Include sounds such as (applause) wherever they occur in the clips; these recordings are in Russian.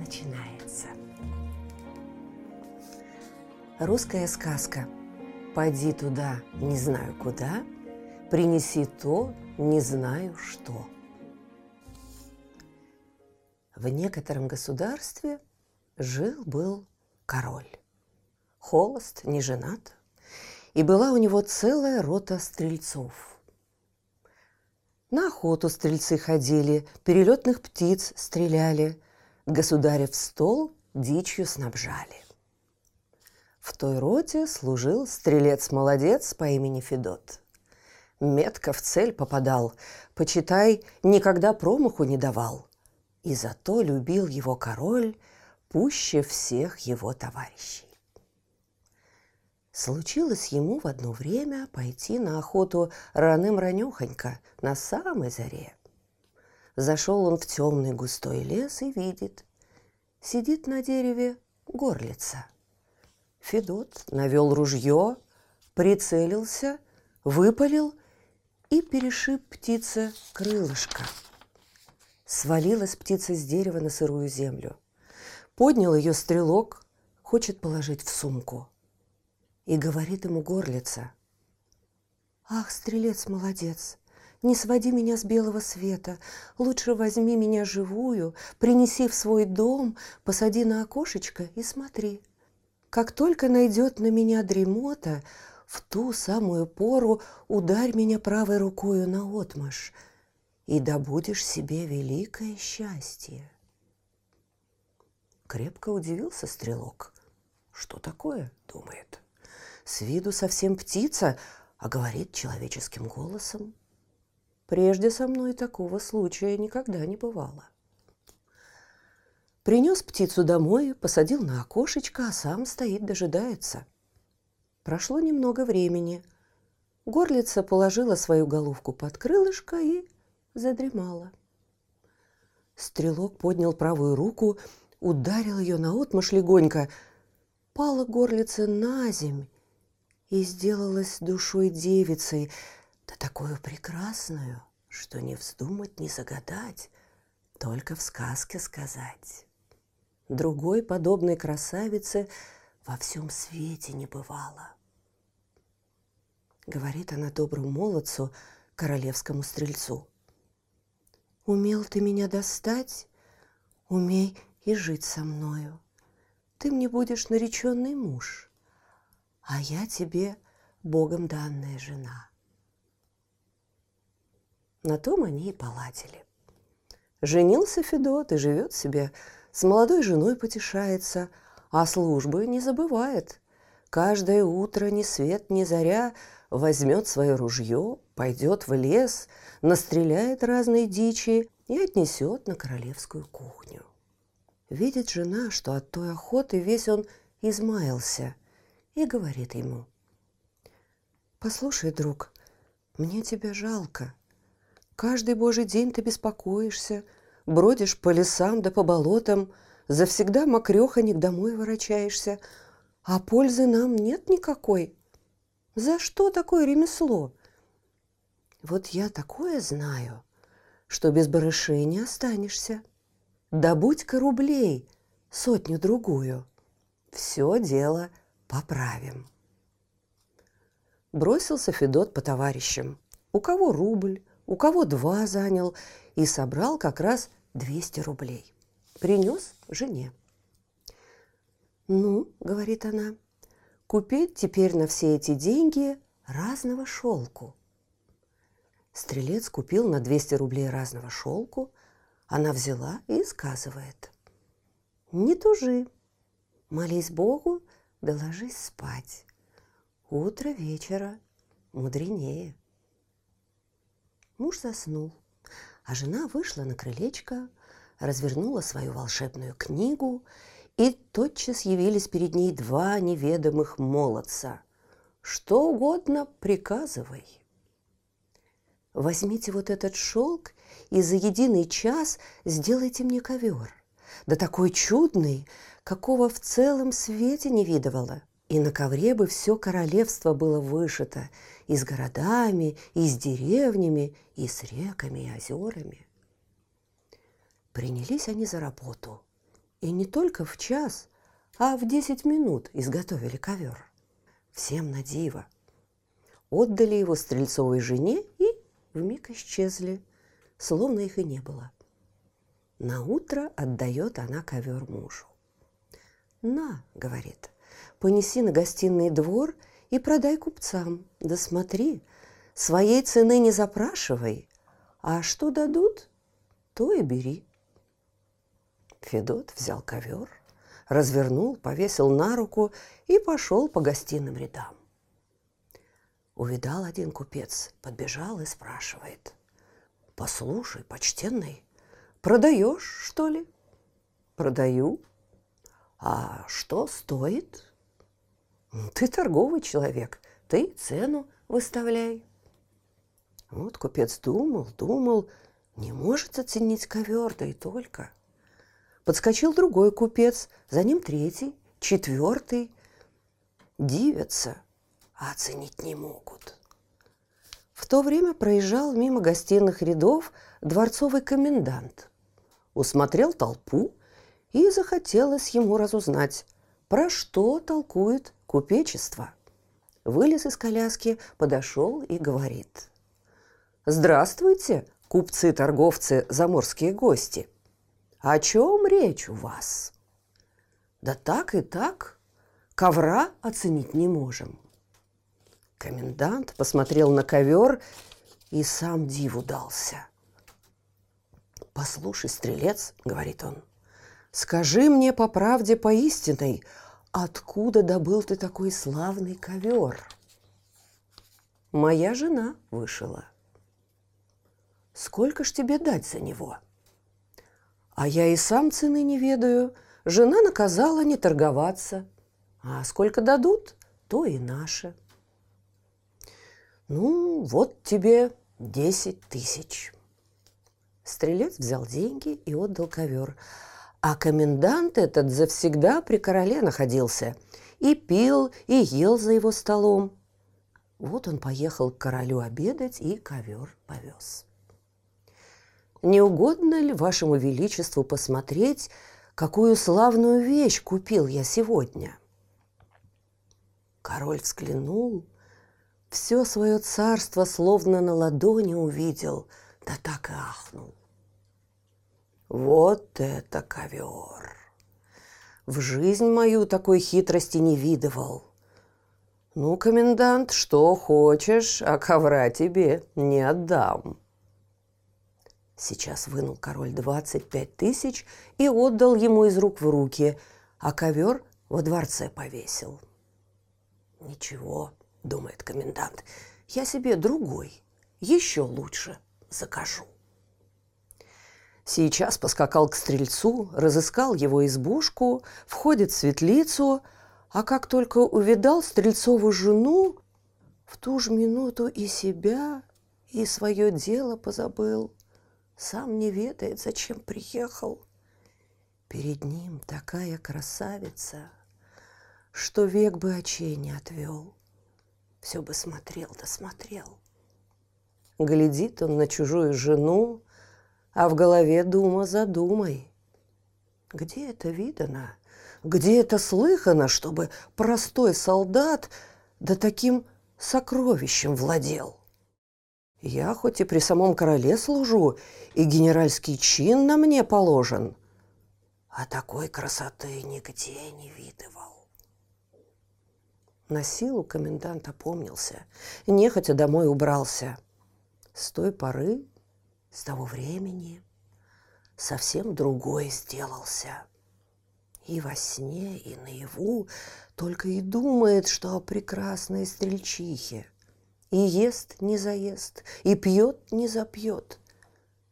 начинается. Русская сказка «Пойди туда, не знаю куда, принеси то, не знаю что». В некотором государстве жил-был король. Холост, не женат, и была у него целая рота стрельцов. На охоту стрельцы ходили, перелетных птиц стреляли – государев стол дичью снабжали. В той роте служил стрелец-молодец по имени Федот. Метко в цель попадал, почитай, никогда промаху не давал. И зато любил его король пуще всех его товарищей. Случилось ему в одно время пойти на охоту раным-ранехонько на самой заре. Зашел он в темный густой лес и видит. Сидит на дереве горлица. Федот навел ружье, прицелился, выпалил и перешиб птица крылышко. Свалилась птица с дерева на сырую землю. Поднял ее стрелок, хочет положить в сумку. И говорит ему горлица. «Ах, стрелец молодец! Не своди меня с белого света, лучше возьми меня живую, принеси в свой дом, посади на окошечко и смотри. Как только найдет на меня дремота, в ту самую пору ударь меня правой рукою на отмашь, и добудешь себе великое счастье. Крепко удивился стрелок. Что такое, думает. С виду совсем птица, а говорит человеческим голосом. Прежде со мной такого случая никогда не бывало. Принес птицу домой, посадил на окошечко, а сам стоит, дожидается. Прошло немного времени. Горлица положила свою головку под крылышко и задремала. Стрелок поднял правую руку, ударил ее на отмашь легонько. Пала горлица на земь и сделалась душой девицей – да такую прекрасную, что не вздумать, не загадать, только в сказке сказать. Другой подобной красавицы во всем свете не бывало. Говорит она доброму молодцу, королевскому стрельцу. Умел ты меня достать, умей и жить со мною. Ты мне будешь нареченный муж, а я тебе Богом данная жена. На том они и поладили. Женился Федот и живет себе, с молодой женой потешается, а службы не забывает. Каждое утро ни свет, ни заря возьмет свое ружье, пойдет в лес, настреляет разной дичи и отнесет на королевскую кухню. Видит жена, что от той охоты весь он измаялся, и говорит ему, «Послушай, друг, мне тебя жалко. Каждый божий день ты беспокоишься, бродишь по лесам да по болотам, завсегда мокреханик домой ворочаешься, а пользы нам нет никакой. За что такое ремесло? Вот я такое знаю, что без барышей не останешься. Добудь-ка рублей, сотню-другую. Все дело поправим. Бросился Федот по товарищам. У кого рубль, у кого два занял, и собрал как раз 200 рублей. Принес жене. «Ну, — говорит она, — купить теперь на все эти деньги разного шелку». Стрелец купил на 200 рублей разного шелку, она взяла и сказывает. «Не тужи, молись Богу, да ложись спать. Утро вечера мудренее». Муж заснул, а жена вышла на крылечко, развернула свою волшебную книгу, и тотчас явились перед ней два неведомых молодца. «Что угодно приказывай». «Возьмите вот этот шелк и за единый час сделайте мне ковер. Да такой чудный, какого в целом свете не видывала. И на ковре бы все королевство было вышито, и с городами, и с деревнями, и с реками и озерами. Принялись они за работу. И не только в час, а в десять минут изготовили ковер. Всем на диво. Отдали его Стрельцовой жене и вмиг исчезли, словно их и не было. На утро отдает она ковер мужу. «На», — говорит, — «понеси на гостиный двор и продай купцам. Да смотри, своей цены не запрашивай, а что дадут, то и бери». Федот взял ковер, развернул, повесил на руку и пошел по гостиным рядам. Увидал один купец, подбежал и спрашивает. «Послушай, почтенный, продаешь, что ли?» «Продаю». «А что стоит?» «Ты торговый человек, ты цену выставляй». Вот купец думал, думал, не может оценить ковер, да и только – Подскочил другой купец, за ним третий, четвертый. Дивятся, а оценить не могут. В то время проезжал мимо гостиных рядов дворцовый комендант. Усмотрел толпу и захотелось ему разузнать, про что толкует купечество. Вылез из коляски, подошел и говорит. «Здравствуйте, купцы-торговцы, заморские гости!» О чем речь у вас? Да так и так. Ковра оценить не можем. Комендант посмотрел на ковер и сам диву дался. «Послушай, стрелец», — говорит он, — «скажи мне по правде, по истинной, откуда добыл ты такой славный ковер?» «Моя жена вышила». «Сколько ж тебе дать за него?» А я и сам цены не ведаю. Жена наказала не торговаться. А сколько дадут, то и наше. Ну, вот тебе десять тысяч. Стрелец взял деньги и отдал ковер. А комендант этот завсегда при короле находился. И пил, и ел за его столом. Вот он поехал к королю обедать и ковер повез. Не угодно ли вашему величеству посмотреть, какую славную вещь купил я сегодня?» Король взглянул, все свое царство словно на ладони увидел, да так и ахнул. «Вот это ковер! В жизнь мою такой хитрости не видывал!» «Ну, комендант, что хочешь, а ковра тебе не отдам». Сейчас вынул король двадцать пять тысяч и отдал ему из рук в руки, а ковер во дворце повесил. «Ничего», — думает комендант, — «я себе другой, еще лучше закажу». Сейчас поскакал к стрельцу, разыскал его избушку, входит в светлицу, а как только увидал стрельцову жену, в ту же минуту и себя, и свое дело позабыл – сам не ведает, зачем приехал. Перед ним такая красавица, что век бы очей не отвел. Все бы смотрел да смотрел. Глядит он на чужую жену, а в голове дума за думой. Где это видано? Где это слыхано, чтобы простой солдат да таким сокровищем владел? Я хоть и при самом короле служу, и генеральский чин на мне положен, а такой красоты нигде не видывал. На силу комендант опомнился, нехотя домой убрался. С той поры, с того времени, совсем другой сделался. И во сне, и наяву только и думает, что о прекрасной стрельчихе – и ест не заест, и пьет не запьет.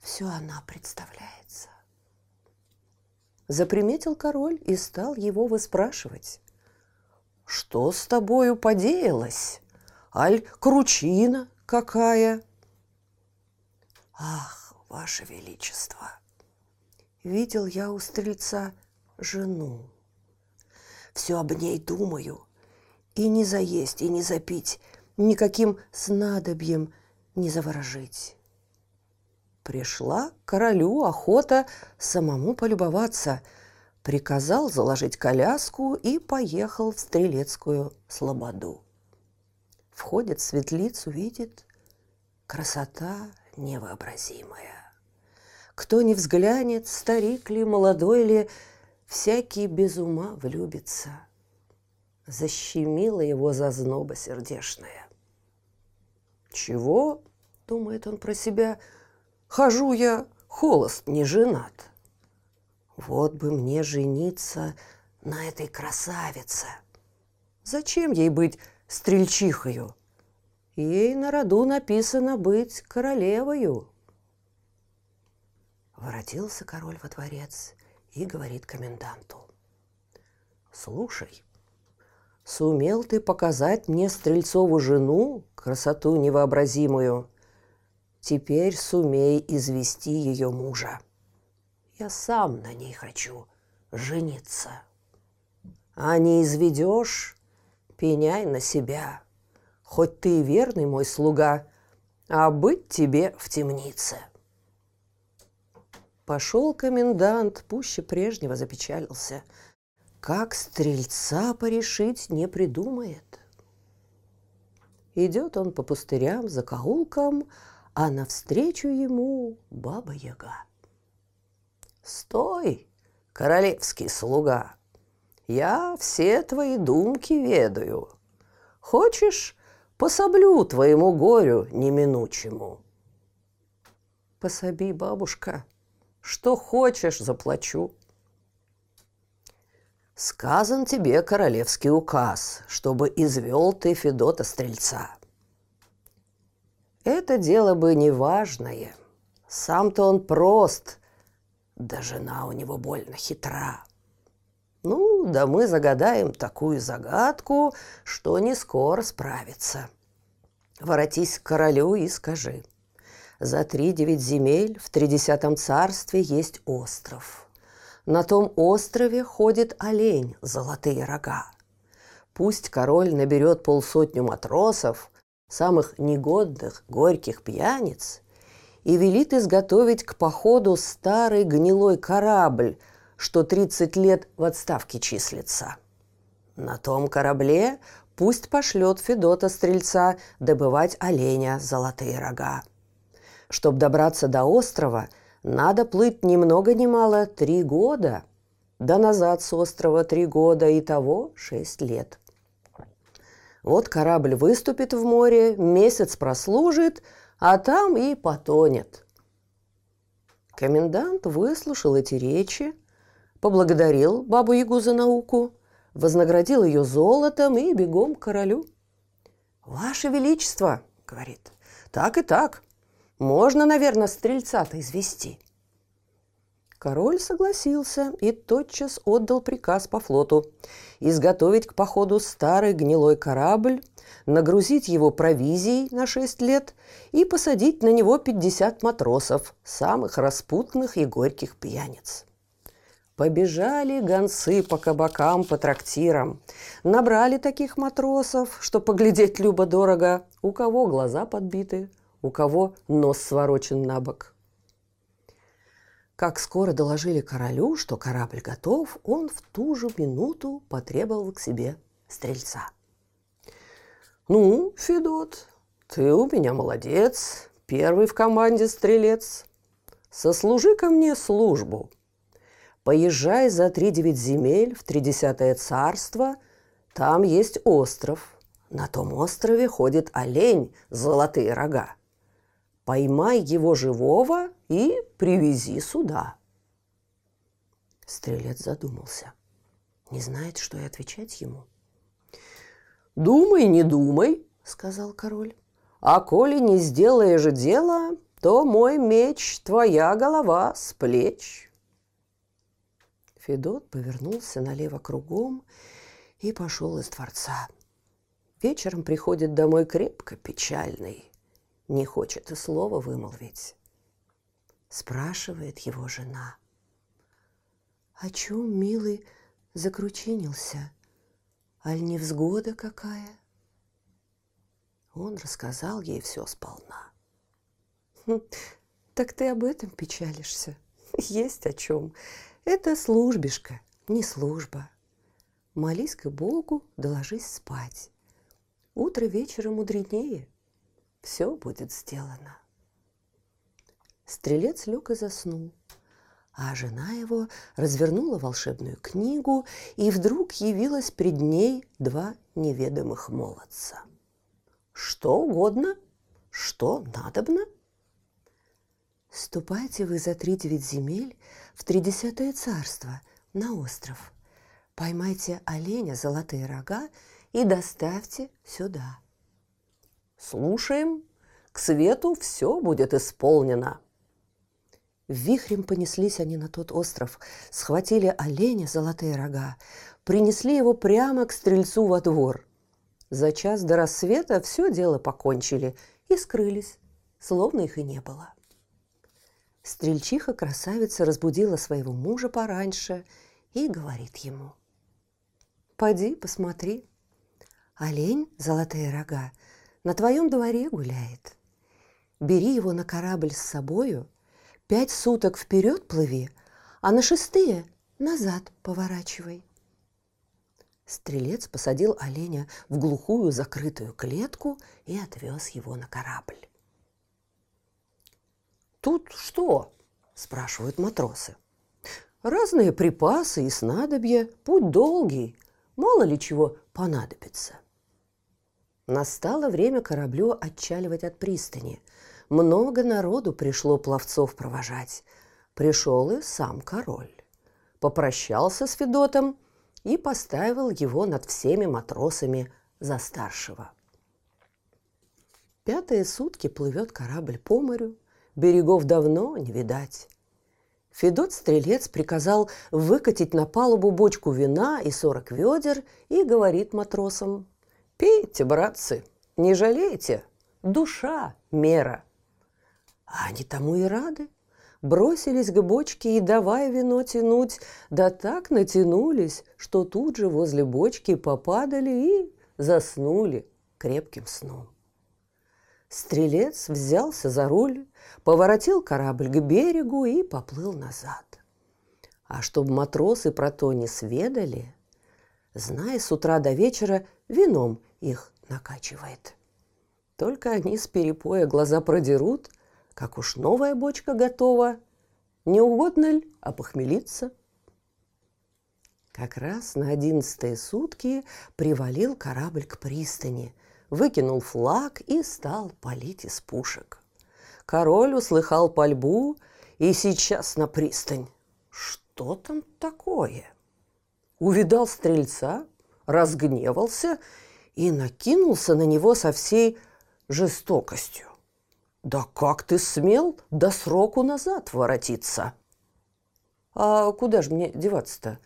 Все она представляется. заприметил король и стал его выспрашивать. «Что с тобою подеялось? Аль кручина какая?» «Ах, ваше величество!» Видел я у стрельца жену. Все об ней думаю, и не заесть, и не запить, никаким снадобьем не заворожить. Пришла королю охота самому полюбоваться. Приказал заложить коляску и поехал в Стрелецкую слободу. Входит в светлицу, видит, красота невообразимая. Кто не взглянет, старик ли, молодой ли, всякий без ума влюбится. Защемила его зазноба сердешная. «Чего?» — думает он про себя — Хожу я холост, не женат. Вот бы мне жениться на этой красавице. Зачем ей быть стрельчихою? Ей на роду написано быть королевою. Воротился король во дворец и говорит коменданту. «Слушай, сумел ты показать мне Стрельцову жену, красоту невообразимую, Теперь сумей извести ее мужа. Я сам на ней хочу жениться. А не изведешь, пеняй на себя. Хоть ты и верный мой слуга, а быть тебе в темнице. Пошел комендант, пуще прежнего запечалился. Как стрельца порешить не придумает. Идет он по пустырям, за каулком, а навстречу ему Баба-Яга. «Стой, королевский слуга! Я все твои думки ведаю. Хочешь, пособлю твоему горю неминучему?» «Пособи, бабушка, что хочешь, заплачу». Сказан тебе королевский указ, чтобы извел ты Федота Стрельца. Это дело бы неважное. Сам-то он прост, да жена у него больно хитра. Ну, да мы загадаем такую загадку, что не скоро справится. Воротись к королю и скажи. За три девять земель в тридесятом царстве есть остров. На том острове ходит олень, золотые рога. Пусть король наберет полсотню матросов, самых негодных, горьких пьяниц и велит изготовить к походу старый гнилой корабль, что 30 лет в отставке числится. На том корабле пусть пошлет Федота Стрельца добывать оленя золотые рога. Чтоб добраться до острова, надо плыть ни много ни мало три года, да назад с острова три года, и того шесть лет – вот корабль выступит в море, месяц прослужит, а там и потонет. Комендант выслушал эти речи, поблагодарил бабу-ягу за науку, вознаградил ее золотом и бегом к королю. «Ваше Величество!» — говорит. «Так и так. Можно, наверное, стрельца-то извести». Король согласился и тотчас отдал приказ по флоту изготовить к походу старый гнилой корабль, нагрузить его провизией на шесть лет и посадить на него 50 матросов, самых распутных и горьких пьяниц. Побежали гонцы по кабакам, по трактирам. Набрали таких матросов, что поглядеть любо-дорого, у кого глаза подбиты, у кого нос сворочен на бок – как скоро доложили королю, что корабль готов, он в ту же минуту потребовал к себе стрельца. «Ну, Федот, ты у меня молодец, первый в команде стрелец. Сослужи ко мне службу. Поезжай за три девять земель в тридесятое царство, там есть остров. На том острове ходит олень, золотые рога. Поймай его живого и привези сюда. Стрелец задумался. Не знает, что и отвечать ему. «Думай, не думай», — сказал король. «А коли не сделаешь дело, то мой меч, твоя голова с плеч». Федот повернулся налево кругом и пошел из дворца. Вечером приходит домой крепко печальный, не хочет и слова вымолвить. Спрашивает его жена. О чем, милый, закручинился? Аль невзгода какая? Он рассказал ей все сполна. «Хм, так ты об этом печалишься? (laughs) Есть о чем. Это службишка, не служба. Молись к Богу, доложись спать. Утро вечера мудренее. Все будет сделано. Стрелец лег и заснул, а жена его развернула волшебную книгу, и вдруг явилось пред ней два неведомых молодца. Что угодно, что надобно. Ступайте вы за три девять земель в тридесятое царство на остров. Поймайте оленя золотые рога и доставьте сюда. Слушаем, к свету все будет исполнено. Вихрем понеслись они на тот остров, схватили оленя золотые рога, принесли его прямо к стрельцу во двор. За час до рассвета все дело покончили и скрылись, словно их и не было. Стрельчиха-красавица разбудила своего мужа пораньше и говорит ему. «Поди, посмотри. Олень, золотые рога, на твоем дворе гуляет. Бери его на корабль с собою, пять суток вперед плыви, а на шестые назад поворачивай. Стрелец посадил оленя в глухую закрытую клетку и отвез его на корабль. «Тут что?» – спрашивают матросы. «Разные припасы и снадобья, путь долгий, мало ли чего понадобится». Настало время кораблю отчаливать от пристани. Много народу пришло пловцов провожать. Пришел и сам король. Попрощался с Федотом – и поставил его над всеми матросами за старшего. Пятые сутки плывет корабль по морю, берегов давно не видать. Федот-стрелец приказал выкатить на палубу бочку вина и сорок ведер и говорит матросам, «Пейте, братцы, не жалейте, душа – мера». А они тому и рады бросились к бочке и давай вино тянуть, да так натянулись, что тут же возле бочки попадали и заснули крепким сном. Стрелец взялся за руль, поворотил корабль к берегу и поплыл назад. А чтобы матросы про то не сведали, зная с утра до вечера вином их накачивает. Только они с перепоя глаза продерут, как уж новая бочка готова, не угодно ли опохмелиться? Как раз на одиннадцатые сутки привалил корабль к пристани, выкинул флаг и стал палить из пушек. Король услыхал пальбу и сейчас на пристань. Что там такое? Увидал стрельца, разгневался и накинулся на него со всей жестокостью. «Да как ты смел до сроку назад воротиться?» «А куда же мне деваться-то,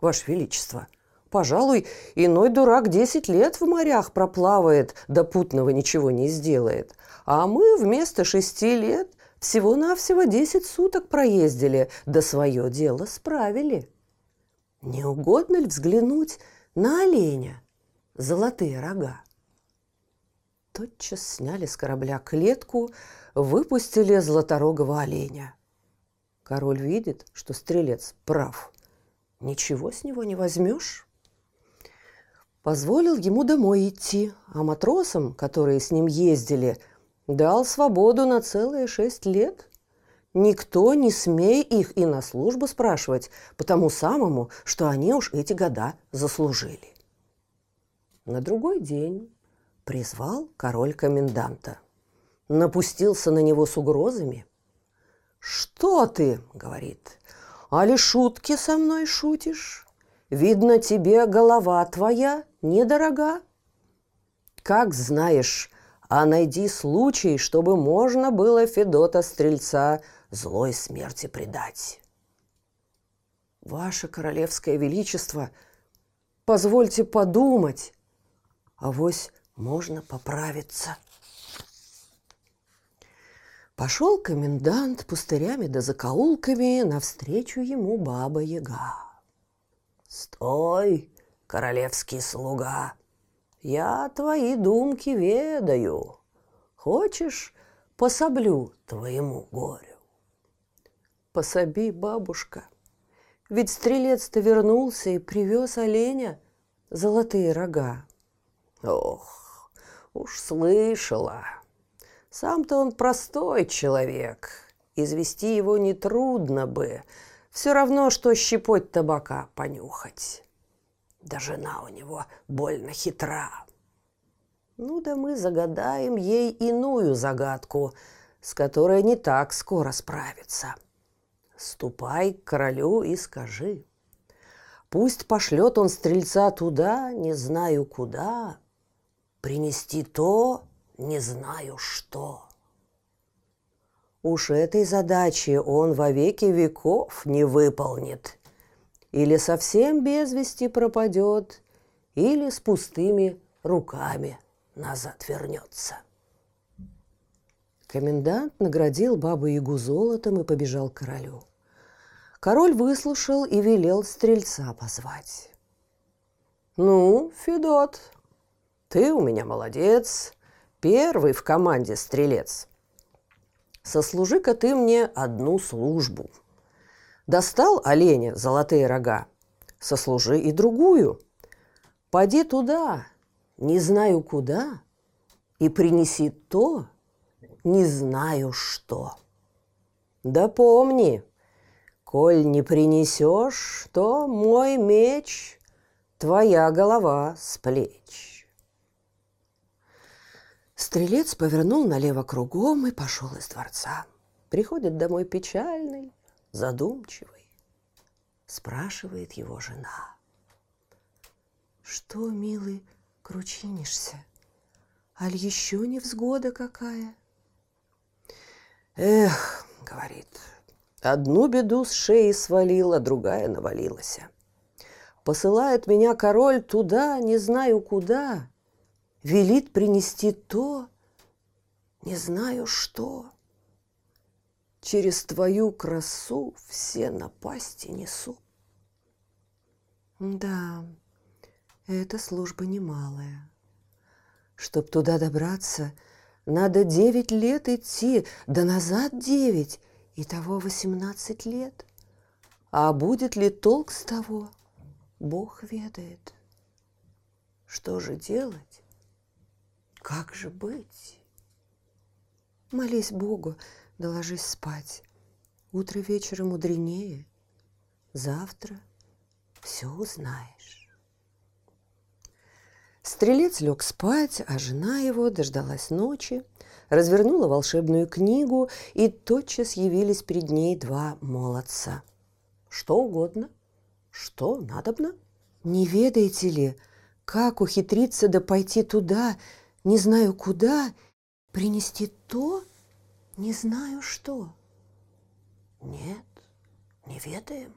Ваше Величество? Пожалуй, иной дурак десять лет в морях проплавает, да путного ничего не сделает. А мы вместо шести лет всего-навсего десять суток проездили, да свое дело справили. Не угодно ли взглянуть на оленя, золотые рога?» тотчас сняли с корабля клетку, выпустили златорогого оленя. Король видит, что стрелец прав. Ничего с него не возьмешь. Позволил ему домой идти, а матросам, которые с ним ездили, дал свободу на целые шесть лет. Никто не смей их и на службу спрашивать, потому самому, что они уж эти года заслужили. На другой день Призвал король коменданта. Напустился на него с угрозами. «Что ты?» — говорит. «Али шутки со мной шутишь? Видно, тебе голова твоя недорога. Как знаешь, а найди случай, чтобы можно было Федота Стрельца злой смерти предать». Ваше Королевское Величество, позвольте подумать, а вось можно поправиться. Пошел комендант пустырями да закоулками навстречу ему баба Яга. «Стой, королевский слуга, я твои думки ведаю. Хочешь, пособлю твоему горю?» «Пособи, бабушка, ведь стрелец-то вернулся и привез оленя золотые рога». «Ох, уж слышала. Сам-то он простой человек. Извести его нетрудно бы. Все равно, что щепоть табака понюхать. Да жена у него больно хитра. Ну да мы загадаем ей иную загадку, с которой не так скоро справится. Ступай к королю и скажи. Пусть пошлет он стрельца туда, не знаю куда, принести то, не знаю что. Уж этой задачи он во веки веков не выполнит. Или совсем без вести пропадет, или с пустыми руками назад вернется. Комендант наградил бабу-ягу золотом и побежал к королю. Король выслушал и велел стрельца позвать. «Ну, Федот, ты у меня молодец, первый в команде стрелец. Сослужи-ка ты мне одну службу. Достал оленя золотые рога, сослужи и другую. Поди туда, не знаю куда, и принеси то, не знаю что. Да помни, коль не принесешь, то мой меч, твоя голова с плеч. Стрелец повернул налево кругом и пошел из дворца. Приходит домой печальный, задумчивый. Спрашивает его жена. «Что, милый, кручинишься? Аль еще не взгода какая?» «Эх, — говорит, — одну беду с шеи свалила, другая навалилась. Посылает меня король туда, не знаю куда, велит принести то, не знаю что. Через твою красу все напасти несу. Да, эта служба немалая. Чтоб туда добраться, надо девять лет идти, да назад девять, и того восемнадцать лет. А будет ли толк с того, Бог ведает. Что же делать? Как же быть? Молись Богу, да спать. Утро вечера мудренее. Завтра все узнаешь. Стрелец лег спать, а жена его дождалась ночи, развернула волшебную книгу, и тотчас явились перед ней два молодца. Что угодно, что надобно. Не ведаете ли, как ухитриться да пойти туда, не знаю куда, принести то, не знаю что. Нет, не ведаем.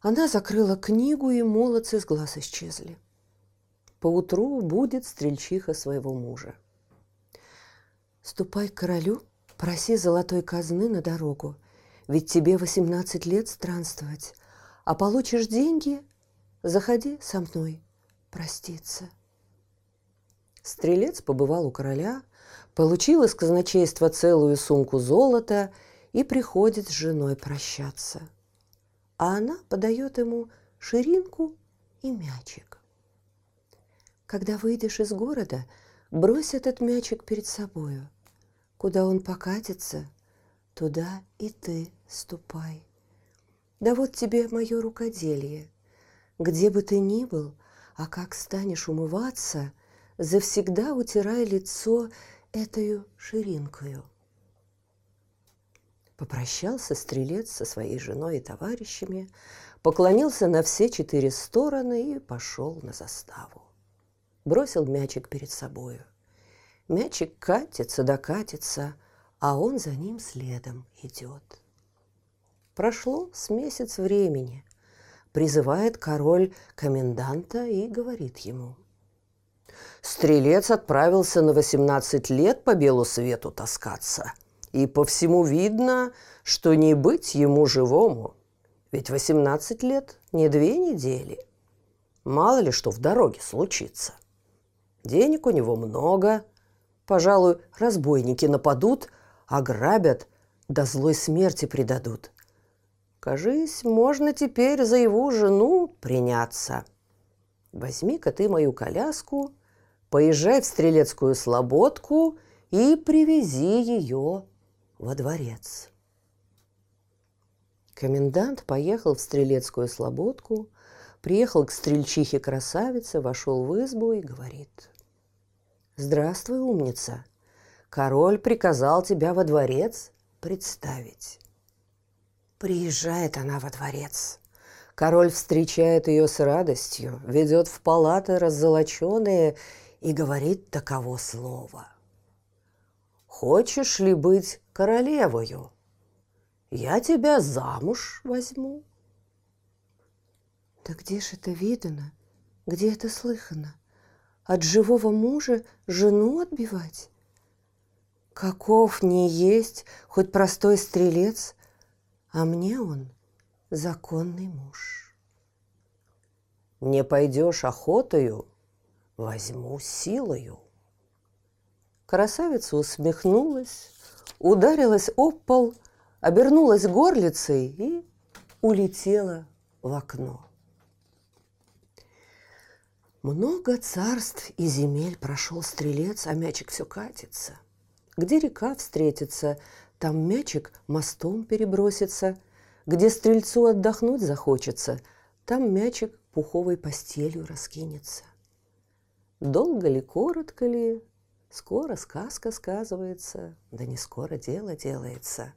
Она закрыла книгу, и молодцы с глаз исчезли. Поутру будет стрельчиха своего мужа. Ступай к королю, проси золотой казны на дорогу, ведь тебе восемнадцать лет странствовать, а получишь деньги, заходи со мной проститься. Стрелец побывал у короля, получил из казначейства целую сумку золота и приходит с женой прощаться. А она подает ему ширинку и мячик. Когда выйдешь из города, брось этот мячик перед собою. Куда он покатится, туда и ты ступай. Да вот тебе мое рукоделие. Где бы ты ни был, а как станешь умываться – завсегда утирая лицо этою ширинкою. Попрощался стрелец со своей женой и товарищами, поклонился на все четыре стороны и пошел на заставу. Бросил мячик перед собою. Мячик катится да катится, а он за ним следом идет. Прошло с месяц времени. Призывает король коменданта и говорит ему. Стрелец отправился на 18 лет по белу свету таскаться. И по всему видно, что не быть ему живому. Ведь 18 лет не две недели. Мало ли что в дороге случится. Денег у него много. Пожалуй, разбойники нападут, ограбят, до злой смерти предадут. Кажись, можно теперь за его жену приняться. Возьми-ка ты мою коляску, поезжай в Стрелецкую слободку и привези ее во дворец. Комендант поехал в Стрелецкую слободку, приехал к стрельчихе-красавице, вошел в избу и говорит. «Здравствуй, умница! Король приказал тебя во дворец представить». Приезжает она во дворец. Король встречает ее с радостью, ведет в палаты раззолоченные и говорит таково слово. «Хочешь ли быть королевою? Я тебя замуж возьму». Да где ж это видано? Где это слыхано? От живого мужа жену отбивать? Каков не есть, хоть простой стрелец, а мне он законный муж. Не пойдешь охотою, возьму силою. Красавица усмехнулась, ударилась об пол, обернулась горлицей и улетела в окно. Много царств и земель прошел стрелец, а мячик все катится. Где река встретится, там мячик мостом перебросится, где стрельцу отдохнуть захочется, там мячик пуховой постелью раскинется. Долго ли, коротко ли, скоро сказка сказывается, да не скоро дело делается.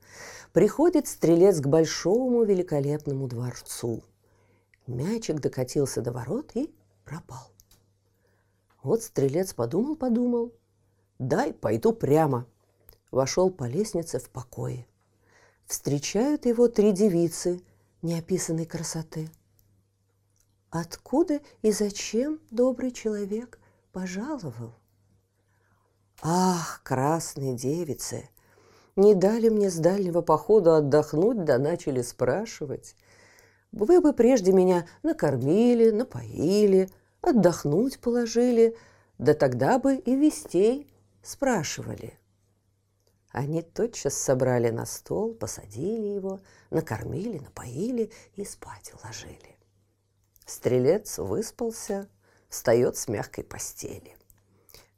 Приходит стрелец к большому великолепному дворцу. Мячик докатился до ворот и пропал. Вот стрелец подумал-подумал, дай пойду прямо – вошел по лестнице в покое. Встречают его три девицы неописанной красоты. Откуда и зачем добрый человек пожаловал? Ах, красные девицы! Не дали мне с дальнего похода отдохнуть, да начали спрашивать. Вы бы прежде меня накормили, напоили, отдохнуть положили, да тогда бы и вестей спрашивали. Они тотчас собрали на стол, посадили его, накормили, напоили и спать уложили. Стрелец выспался, встает с мягкой постели.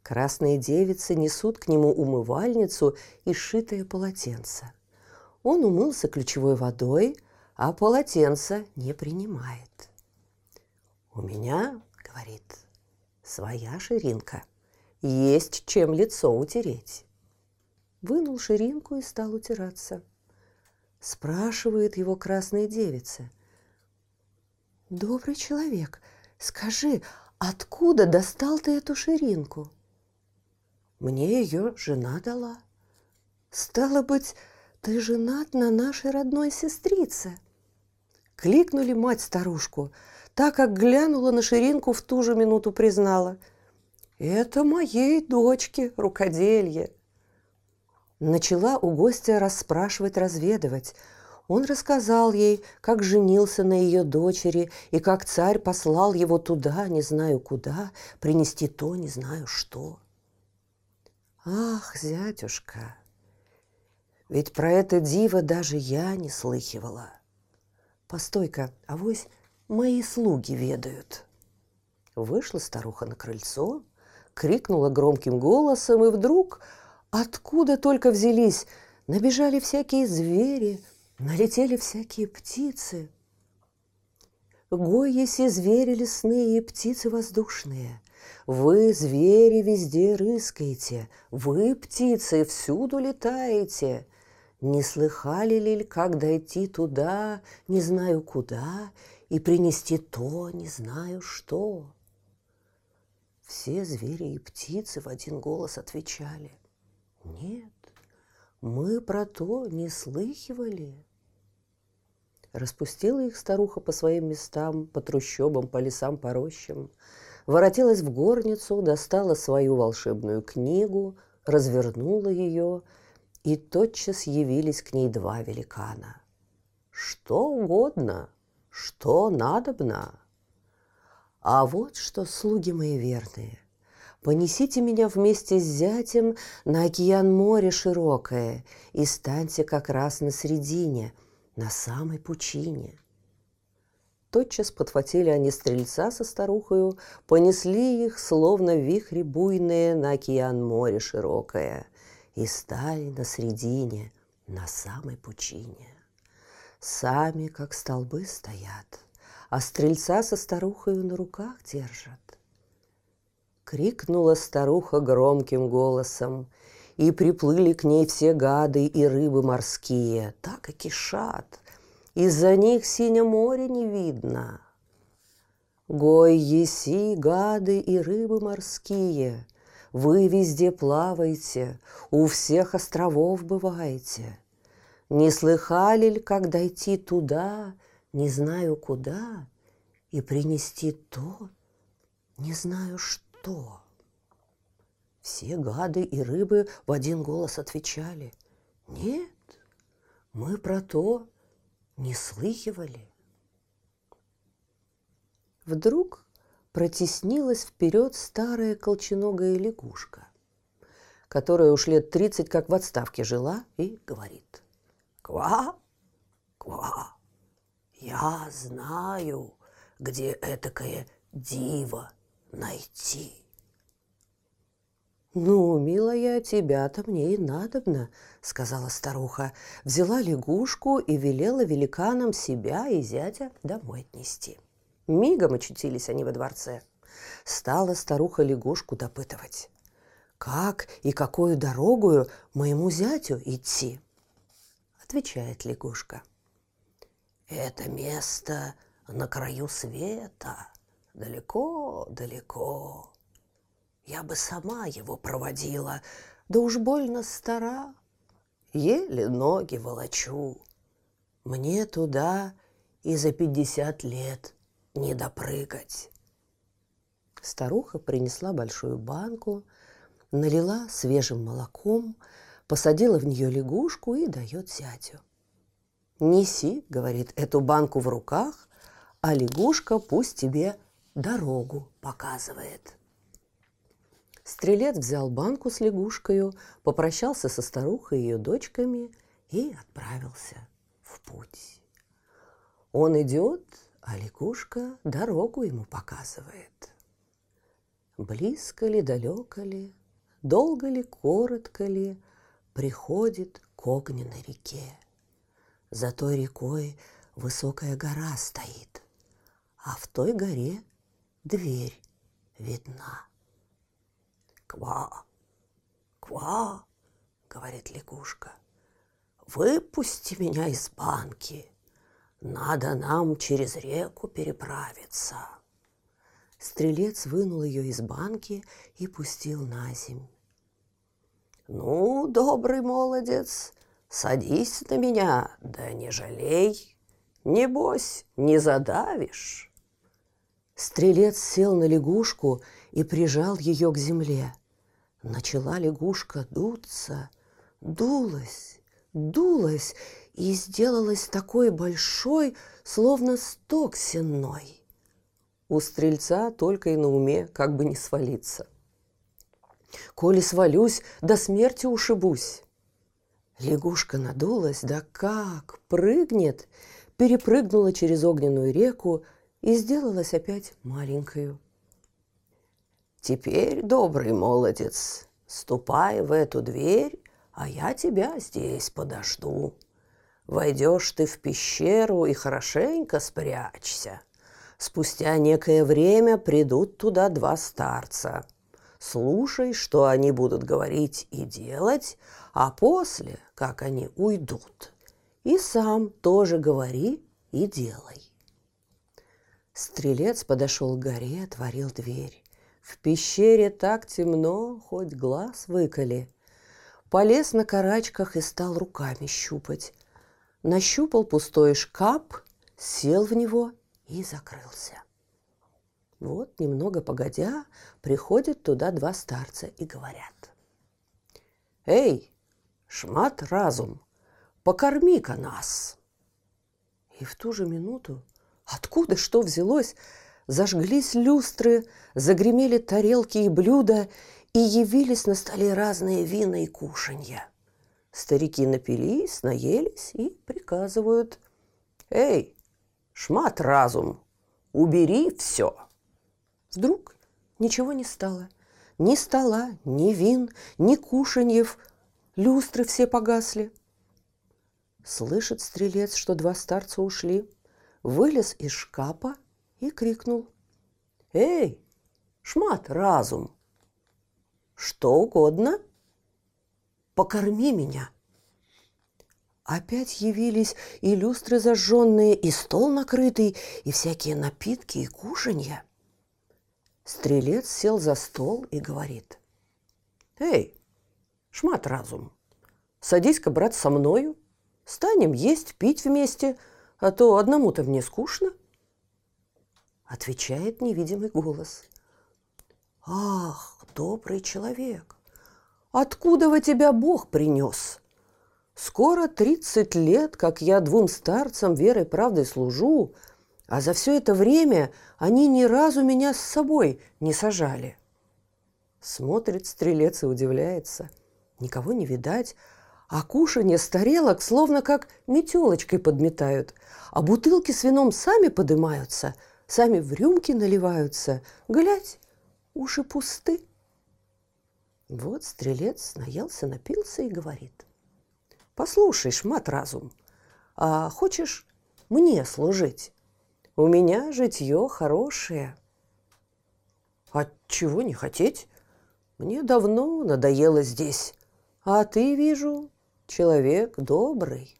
Красные девицы несут к нему умывальницу и шитое полотенце. Он умылся ключевой водой, а полотенце не принимает. «У меня, — говорит, — своя ширинка, есть чем лицо утереть» вынул ширинку и стал утираться. Спрашивает его красная девица. «Добрый человек, скажи, откуда достал ты эту ширинку?» «Мне ее жена дала». «Стало быть, ты женат на нашей родной сестрице?» Кликнули мать-старушку, так как глянула на ширинку, в ту же минуту признала. «Это моей дочке рукоделье». Начала у гостя расспрашивать, разведывать. Он рассказал ей, как женился на ее дочери и как царь послал его туда, не знаю куда, принести то, не знаю что. Ах, зятюшка, ведь про это диво даже я не слыхивала. Постой-ка, авось мои слуги ведают. Вышла старуха на крыльцо, крикнула громким голосом, и вдруг Откуда только взялись? Набежали всякие звери, налетели всякие птицы. Гой звери лесные и птицы воздушные. Вы, звери, везде рыскаете, вы, птицы, всюду летаете. Не слыхали ли, как дойти туда, не знаю куда, и принести то, не знаю что? Все звери и птицы в один голос отвечали. Нет, мы про то не слыхивали. Распустила их старуха по своим местам, по трущобам, по лесам, по рощам. Воротилась в горницу, достала свою волшебную книгу, развернула ее, и тотчас явились к ней два великана. Что угодно, что надобно. А вот что, слуги мои верные, понесите меня вместе с зятем на океан море широкое и станьте как раз на средине, на самой пучине. Тотчас подхватили они стрельца со старухою, понесли их, словно вихри буйные, на океан море широкое, и стали на средине, на самой пучине. Сами, как столбы, стоят, а стрельца со старухою на руках держат. Крикнула старуха громким голосом, и приплыли к ней все гады и рыбы морские, так и кишат. Из-за них синее море не видно. Гой еси, гады и рыбы морские, Вы везде плаваете, у всех островов бываете. Не слыхали ли, как дойти туда, не знаю куда, И принести то, не знаю что? Все гады и рыбы в один голос отвечали. Нет, мы про то не слыхивали. Вдруг протеснилась вперед старая колченогая лягушка, которая уж лет тридцать как в отставке жила, и говорит. «Ква, ква, я знаю, где этакое диво найти». «Ну, милая, тебя-то мне и надобно», — сказала старуха. Взяла лягушку и велела великанам себя и зятя домой отнести. Мигом очутились они во дворце. Стала старуха лягушку допытывать. «Как и какую дорогую моему зятю идти?» Отвечает лягушка. «Это место на краю света, далеко-далеко. Я бы сама его проводила, да уж больно стара. Еле ноги волочу. Мне туда и за пятьдесят лет не допрыгать. Старуха принесла большую банку, налила свежим молоком, посадила в нее лягушку и дает зятю. «Неси, — говорит, — эту банку в руках, а лягушка пусть тебе дорогу показывает». Стрелец взял банку с лягушкою, попрощался со старухой и ее дочками и отправился в путь. Он идет, а лягушка дорогу ему показывает. Близко ли, далеко ли, долго ли, коротко ли, приходит к огненной реке. За той рекой высокая гора стоит, а в той горе дверь видна. «Ква! Ква!» — говорит лягушка. «Выпусти меня из банки. Надо нам через реку переправиться». Стрелец вынул ее из банки и пустил на земь. «Ну, добрый молодец, садись на меня, да не жалей, небось, не задавишь». Стрелец сел на лягушку и прижал ее к земле. Начала лягушка дуться, дулась, дулась и сделалась такой большой, словно сток сенной. У стрельца только и на уме, как бы не свалиться. Коли свалюсь, до смерти ушибусь. Лягушка надулась, да как, прыгнет, перепрыгнула через огненную реку и сделалась опять маленькою. Теперь, добрый молодец, ступай в эту дверь, а я тебя здесь подожду. Войдешь ты в пещеру и хорошенько спрячься. Спустя некое время придут туда два старца. Слушай, что они будут говорить и делать, а после, как они уйдут, и сам тоже говори и делай. Стрелец подошел к горе, отворил дверь. В пещере так темно, хоть глаз выколи. Полез на карачках и стал руками щупать. нащупал пустой шкаф, сел в него и закрылся. Вот, немного погодя, приходят туда два старца и говорят. «Эй, шмат разум, покорми-ка нас!» И в ту же минуту, откуда что взялось, зажглись люстры, загремели тарелки и блюда, и явились на столе разные вина и кушанья. Старики напились, наелись и приказывают. «Эй, шмат разум, убери все!» Вдруг ничего не стало. Ни стола, ни вин, ни кушаньев. Люстры все погасли. Слышит стрелец, что два старца ушли. Вылез из шкафа и крикнул. «Эй, шмат разум! Что угодно? Покорми меня!» Опять явились и люстры зажженные, и стол накрытый, и всякие напитки и кушанья – Стрелец сел за стол и говорит. «Эй, шмат разум, садись-ка, брат, со мною, станем есть, пить вместе, а то одному-то мне скучно». Отвечает невидимый голос. «Ах, добрый человек, откуда вы тебя Бог принес? Скоро тридцать лет, как я двум старцам верой правдой служу, а за все это время они ни разу меня с собой не сажали. Смотрит стрелец и удивляется. Никого не видать, а кушанье с тарелок словно как метелочкой подметают, а бутылки с вином сами подымаются, сами в рюмки наливаются. Глядь, уши пусты. Вот стрелец наелся, напился и говорит. «Послушай, шмат разум, а хочешь мне служить?» У меня житье хорошее. А чего не хотеть? Мне давно надоело здесь. А ты, вижу, человек добрый.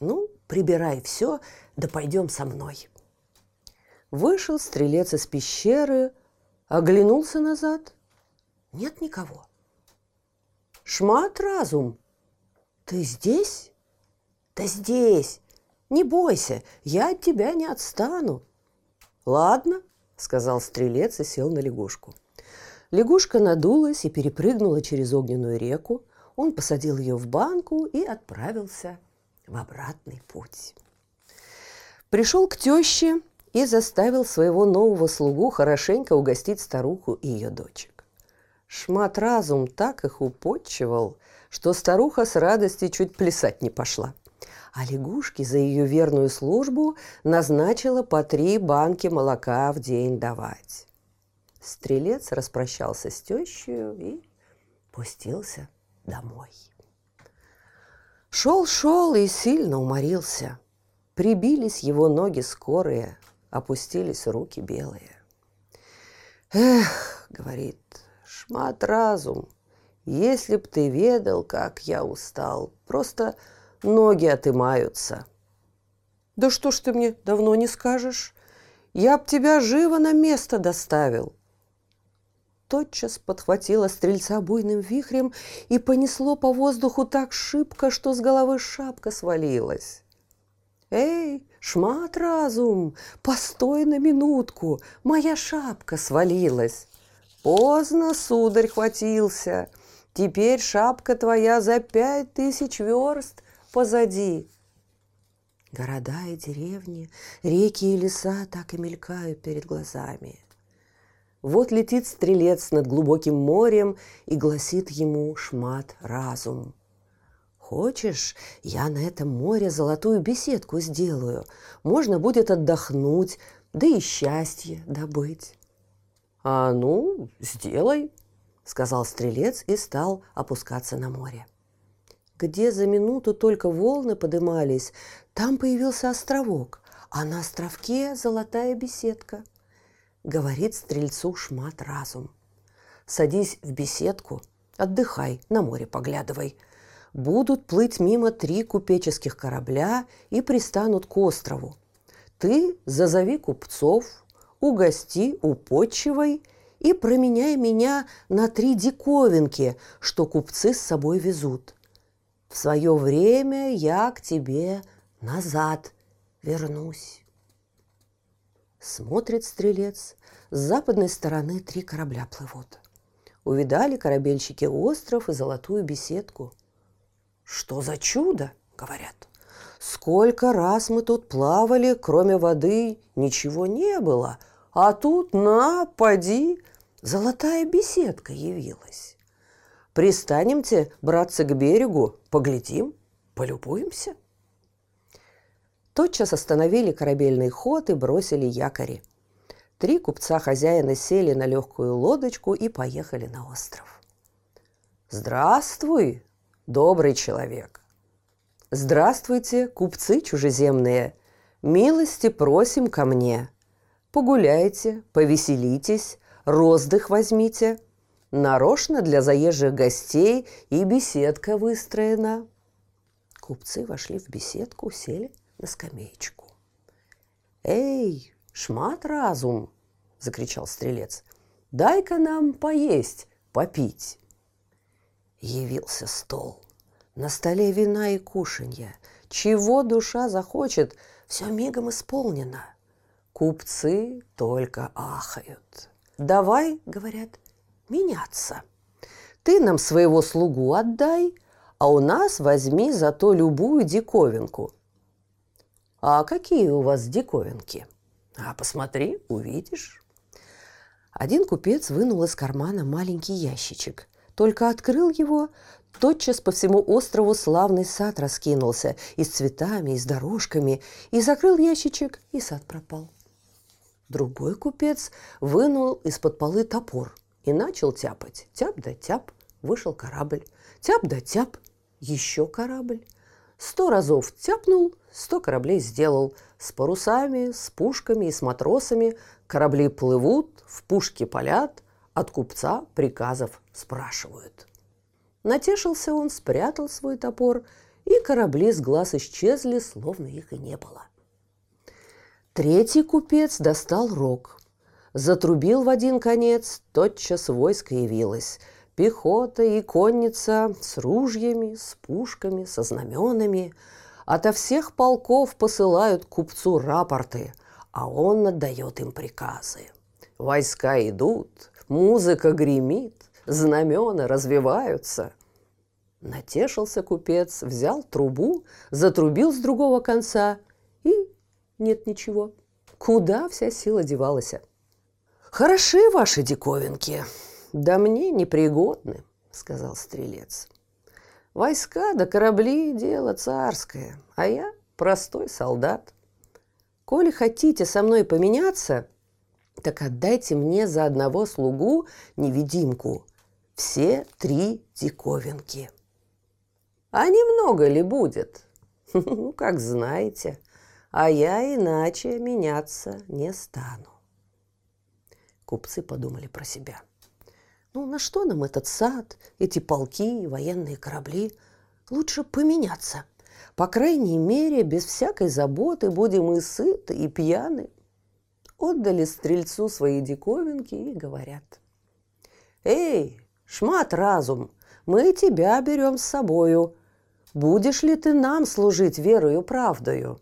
Ну, прибирай все, да пойдем со мной. Вышел стрелец из пещеры, оглянулся назад. Нет никого. Шмат разум, ты здесь? Да здесь. Не бойся, я от тебя не отстану. Ладно, сказал стрелец и сел на лягушку. Лягушка надулась и перепрыгнула через огненную реку. Он посадил ее в банку и отправился в обратный путь. Пришел к теще и заставил своего нового слугу хорошенько угостить старуху и ее дочек. Шмат разум так их употчевал, что старуха с радости чуть плясать не пошла а лягушке за ее верную службу назначила по три банки молока в день давать. Стрелец распрощался с тещей и пустился домой. Шел-шел и сильно уморился. Прибились его ноги скорые, опустились руки белые. «Эх, — говорит, — шмат разум, если б ты ведал, как я устал, просто ноги отымаются. Да что ж ты мне давно не скажешь? Я б тебя живо на место доставил. Тотчас подхватила стрельца буйным вихрем и понесло по воздуху так шибко, что с головы шапка свалилась. «Эй, шмат разум, постой на минутку, моя шапка свалилась!» «Поздно, сударь, хватился. Теперь шапка твоя за пять тысяч верст позади. Города и деревни, реки и леса так и мелькают перед глазами. Вот летит стрелец над глубоким морем и гласит ему шмат разум. Хочешь, я на этом море золотую беседку сделаю. Можно будет отдохнуть, да и счастье добыть. А ну, сделай, сказал стрелец и стал опускаться на море где за минуту только волны подымались, там появился островок, а на островке золотая беседка. Говорит стрельцу шмат разум. Садись в беседку, отдыхай, на море поглядывай. Будут плыть мимо три купеческих корабля и пристанут к острову. Ты зазови купцов, угости, упочивай и променяй меня на три диковинки, что купцы с собой везут – В свое время я к тебе назад вернусь. Смотрит стрелец, с западной стороны три корабля плывут. Увидали корабельщики остров и золотую беседку. «Что за чудо?» — говорят. «Сколько раз мы тут плавали, кроме воды ничего не было, а тут, на, поди, золотая беседка явилась. Пристанемте, братцы, к берегу, поглядим, полюбуемся». Тотчас остановили корабельный ход и бросили якори. Три купца-хозяина сели на легкую лодочку и поехали на остров. «Здравствуй, добрый человек!» «Здравствуйте, купцы чужеземные! Милости просим ко мне! Погуляйте, повеселитесь, роздых возьмите. Нарочно для заезжих гостей и беседка выстроена». Купцы вошли в беседку, сели на скамеечку. «Эй, шмат разум!» – закричал стрелец. «Дай-ка нам поесть, попить!» Явился стол. На столе вина и кушанья. Чего душа захочет, все мигом исполнено. Купцы только ахают. «Давай, — говорят, — меняться. Ты нам своего слугу отдай, а у нас возьми зато любую диковинку – а какие у вас диковинки? А посмотри, увидишь. Один купец вынул из кармана маленький ящичек. Только открыл его, тотчас по всему острову славный сад раскинулся и с цветами, и с дорожками, и закрыл ящичек, и сад пропал. Другой купец вынул из-под полы топор и начал тяпать. Тяп да тяп, вышел корабль. Тяп да тяп, еще корабль. Сто разов тяпнул, сто кораблей сделал. С парусами, с пушками и с матросами корабли плывут, в пушки палят, от купца приказов спрашивают. Натешился он, спрятал свой топор, и корабли с глаз исчезли, словно их и не было. Третий купец достал рог. Затрубил в один конец, тотчас войско явилось – пехота и конница с ружьями, с пушками, со знаменами. Ото всех полков посылают купцу рапорты, а он отдает им приказы. Войска идут, музыка гремит, знамена развиваются. Натешился купец, взял трубу, затрубил с другого конца, и нет ничего. Куда вся сила девалась? «Хороши ваши диковинки», «Да мне непригодны», — сказал стрелец. «Войска да корабли — дело царское, а я простой солдат. Коли хотите со мной поменяться, так отдайте мне за одного слугу невидимку все три диковинки». «А немного ли будет?» (laughs) «Ну, как знаете, а я иначе меняться не стану». Купцы подумали про себя – ну, на что нам этот сад, эти полки, военные корабли? Лучше поменяться. По крайней мере, без всякой заботы будем и сыты, и пьяны. Отдали стрельцу свои диковинки и говорят. «Эй, шмат разум, мы тебя берем с собою. Будешь ли ты нам служить верою правдою?»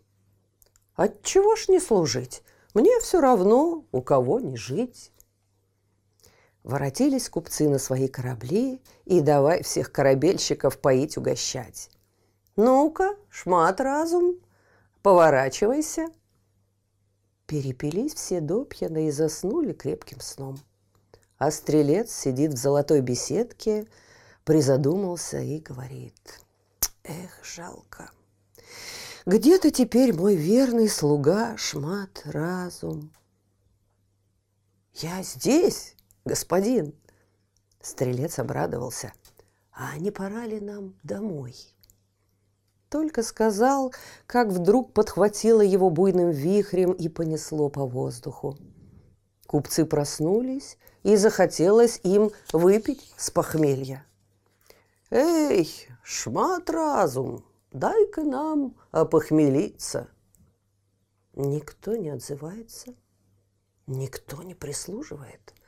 «Отчего ж не служить? Мне все равно, у кого не жить». Воротились купцы на свои корабли и давай всех корабельщиков поить угощать. «Ну-ка, шмат разум, поворачивайся!» Перепились все допьяно и заснули крепким сном. А стрелец сидит в золотой беседке, призадумался и говорит. «Эх, жалко! Где-то теперь мой верный слуга Шмат Разум?» «Я здесь!» господин!» Стрелец обрадовался. «А не пора ли нам домой?» Только сказал, как вдруг подхватило его буйным вихрем и понесло по воздуху. Купцы проснулись, и захотелось им выпить с похмелья. «Эй, шмат разум, дай-ка нам опохмелиться!» Никто не отзывается, никто не прислуживает –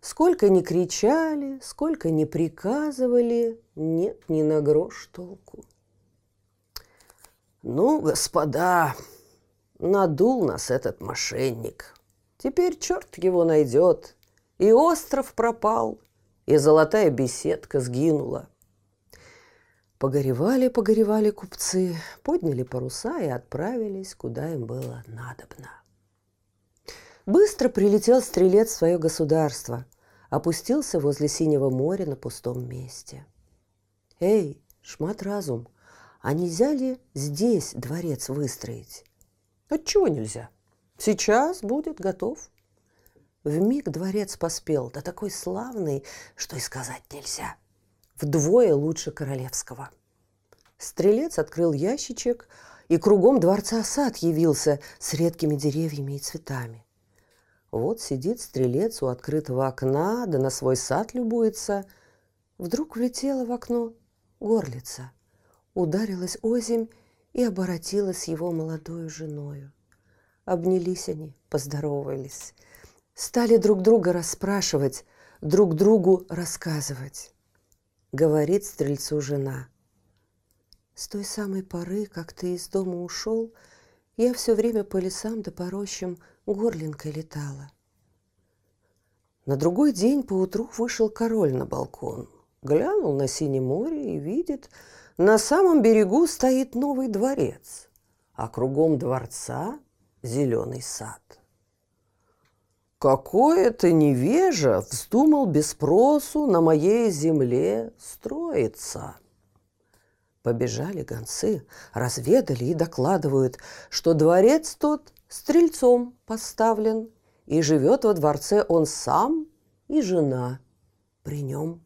Сколько ни кричали, сколько ни приказывали, нет ни на грош толку. Ну, господа, надул нас этот мошенник. Теперь черт его найдет. И остров пропал, и золотая беседка сгинула. Погоревали, погоревали купцы, подняли паруса и отправились, куда им было надобно. Быстро прилетел стрелец в свое государство, опустился возле синего моря на пустом месте. «Эй, шмат разум, а нельзя ли здесь дворец выстроить?» «Отчего нельзя? Сейчас будет готов». В миг дворец поспел, да такой славный, что и сказать нельзя. Вдвое лучше королевского. Стрелец открыл ящичек, и кругом дворца сад явился с редкими деревьями и цветами. Вот сидит стрелец у открытого окна, да на свой сад любуется. Вдруг влетела в окно горлица, ударилась озимь и оборотилась его молодою женою. Обнялись они, поздоровались, стали друг друга расспрашивать, друг другу рассказывать. Говорит стрельцу жена. С той самой поры, как ты из дома ушел, я все время по лесам да по рощам горлинкой летала. На другой день поутру вышел король на балкон, глянул на синее море и видит, на самом берегу стоит новый дворец, а кругом дворца зеленый сад. Какой это невежа вздумал без спросу на моей земле строиться? Побежали гонцы, разведали и докладывают, что дворец тот стрельцом поставлен, и живет во дворце он сам и жена при нем.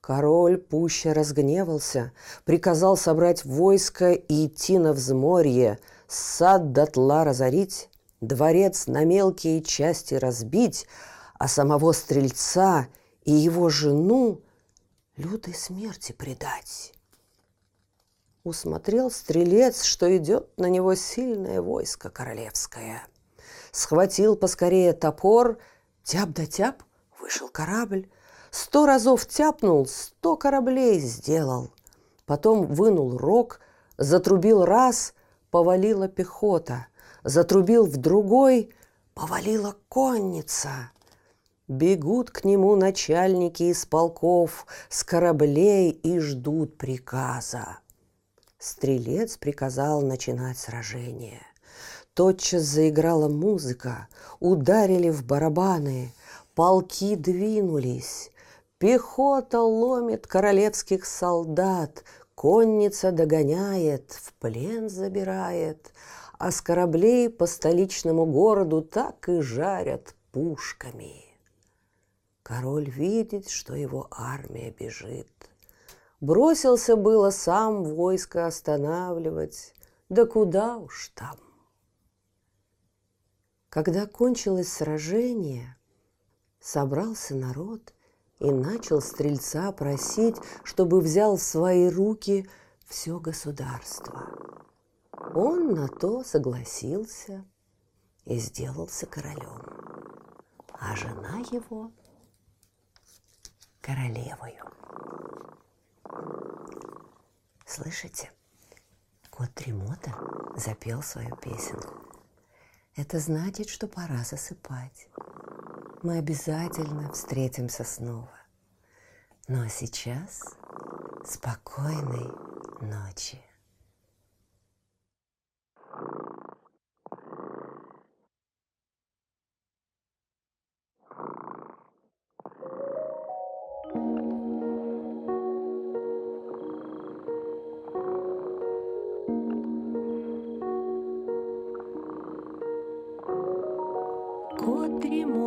Король пуще разгневался, приказал собрать войско и идти на взморье, сад дотла разорить, дворец на мелкие части разбить, а самого стрельца и его жену лютой смерти предать. Усмотрел стрелец, что идет на него сильное войско королевское. Схватил поскорее топор, тяп да тяп, вышел корабль. Сто разов тяпнул, сто кораблей сделал. Потом вынул рог, затрубил раз, повалила пехота. Затрубил в другой, повалила конница. Бегут к нему начальники из полков с кораблей и ждут приказа. Стрелец приказал начинать сражение. Тотчас заиграла музыка, ударили в барабаны, полки двинулись. Пехота ломит королевских солдат, конница догоняет, в плен забирает, а с кораблей по столичному городу так и жарят пушками. Король видит, что его армия бежит. Бросился было сам войско останавливать, да куда уж там. Когда кончилось сражение, собрался народ и начал стрельца просить, чтобы взял в свои руки все государство. Он на то согласился и сделался королем, а жена его королевою. Слышите? Кот Тремота запел свою песенку. Это значит, что пора засыпать. Мы обязательно встретимся снова. Ну а сейчас спокойной ночи.